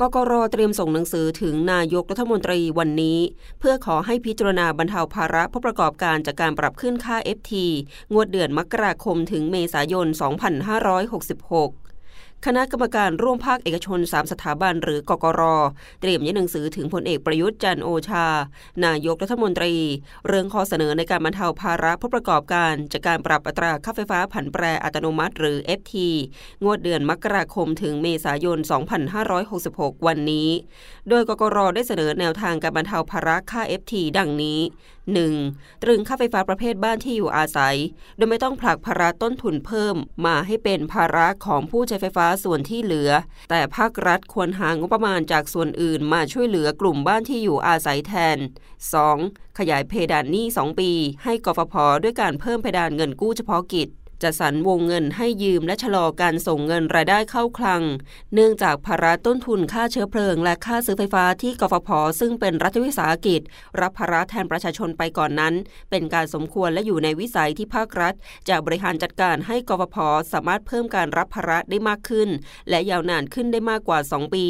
กกรเตรียมส่งหนังสือถึงนายกรัฐมนตรีวันนี้ เพื่อขอให้พิจารณาบรรเทาภาระผู้ประกอบการจากการปรับขึ้นค่า FT งวดเดือนมกราคมถึงเมษายน 2566 คณะกรรมการร่วมภาคเอกชน 3 สถาบันหรือกกร เตรียมยื่นหนังสือถึงพลเอกประยุทธ์จันโอชา นายกรัฐมนตรี เรื่องข้อเสนอในการบรรเทาภาระผู้ประกอบการ จากการปรับอัตราค่าไฟฟ้าผันแปรอัตโนมัติ หรือ FT งวดเดือนมกราคมถึงเมษายน 2566 วันนี้ โดยกกรได้เสนอแนวทางการบรรเทาภาระค่า FT ดังนี้ 1. ตรึงค่าไฟฟ้าประเภทบ้านที่อยู่อาศัย โดยไม่ต้องผลักภาระต้นทุนเพิ่ม มาให้เป็นภาระของผู้ใช้ไฟฟ้าส่วนที่เหลือ แต่ภาครัฐควรหางบประมาณจากส่วนอื่นมาช่วยเหลือกลุ่มบ้านที่อยู่อาศัยแทน 2. ขยายเพดานหนี้ 2 ปี ให้กฟผด้วยการเพิ่มเพดานเงินกู้เฉพาะกิจ จะสรรวงเงินให้ยืมและชะลอการส่งเงินรายได้เข้าคลัง เนื่องจากภาระต้นทุนค่าเชื้อเพลิง และค่าซื้อไฟฟ้าที่กฟผซึ่งเป็นรัฐวิสาหกิจ รับภาระแทนประชาชนไปก่อนนั้น เป็นการสมควรและอยู่ในวิสัยที่ภาครัฐ จะบริหารจัดการให้กฟผสามารถเพิ่มการรับภาระได้มากขึ้น และยาวนานขึ้นได้มากกว่า 2 ปี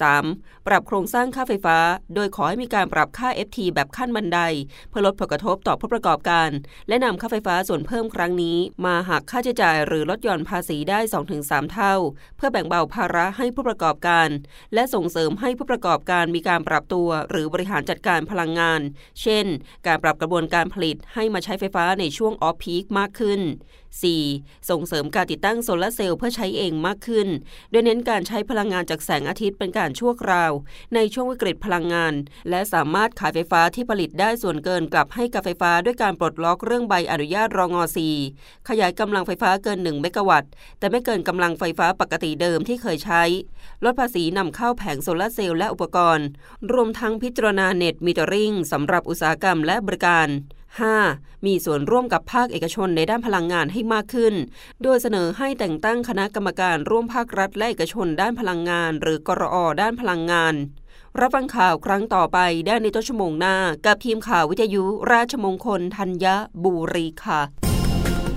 3. ปรับโครงสร้างค่าไฟฟ้า โดยขอให้มีการปรับค่า FT แบบขั้นบันได เพื่อลดผลกระทบต่อผู้ประกอบการ และนำค่าไฟฟ้าส่วนเพิ่มครั้งนี้มาหักค่าใช้จ่ายหรือลดหย่อนภาษีได้ 2-3 เท่า เพื่อแบ่งเบาภาระให้ผู้ประกอบการ และส่งเสริมให้ผู้ประกอบการมีการปรับตัว หรือบริหารจัดการพลังงาน เช่น การปรับกระบวนการผลิตให้มาใช้ไฟฟ้าในช่วงออฟพีคมากขึ้น 4. ส่งเสริมการติดตั้งโซลาเซลล์เพื่อใช้เองมากขึ้น โดยเน้นการใช้พลังงานจากแสงอาทิตย์เป็นการชั่วคราว ในช่วงวิกฤตพลังงาน และสามารถขายไฟฟ้าที่ผลิตได้ส่วนเกินกลับให้กับไฟฟ้าด้วยการปลดล็อกเรื่องใบอนุญาตรองอ 4 ขยายกำลังไฟฟ้าเกิน 1 เมกะวัตต์ แต่ไม่เกินกำลังไฟฟ้าปกติเดิมที่เคยใช้ ลดภาษีนำเข้าแผงโซลาเซลล์และอุปกรณ์ รวมทั้งพิจารณา net metering สำหรับอุตสาหกรรมและบริการ 5. มีส่วนร่วมกับภาคเอกชนในด้านพลังงานให้มากขึ้น โดยเสนอให้แต่งตั้งคณะกรรมการร่วมภาครัฐและเอกชนด้านพลังงาน หรือกรอด้านพลังงาน รับฟังข่าวครั้งต่อไปได้ในต้นชั่วโมงหน้า กับทีมข่าววิทยุราชมงคลธัญบุรีค่ะ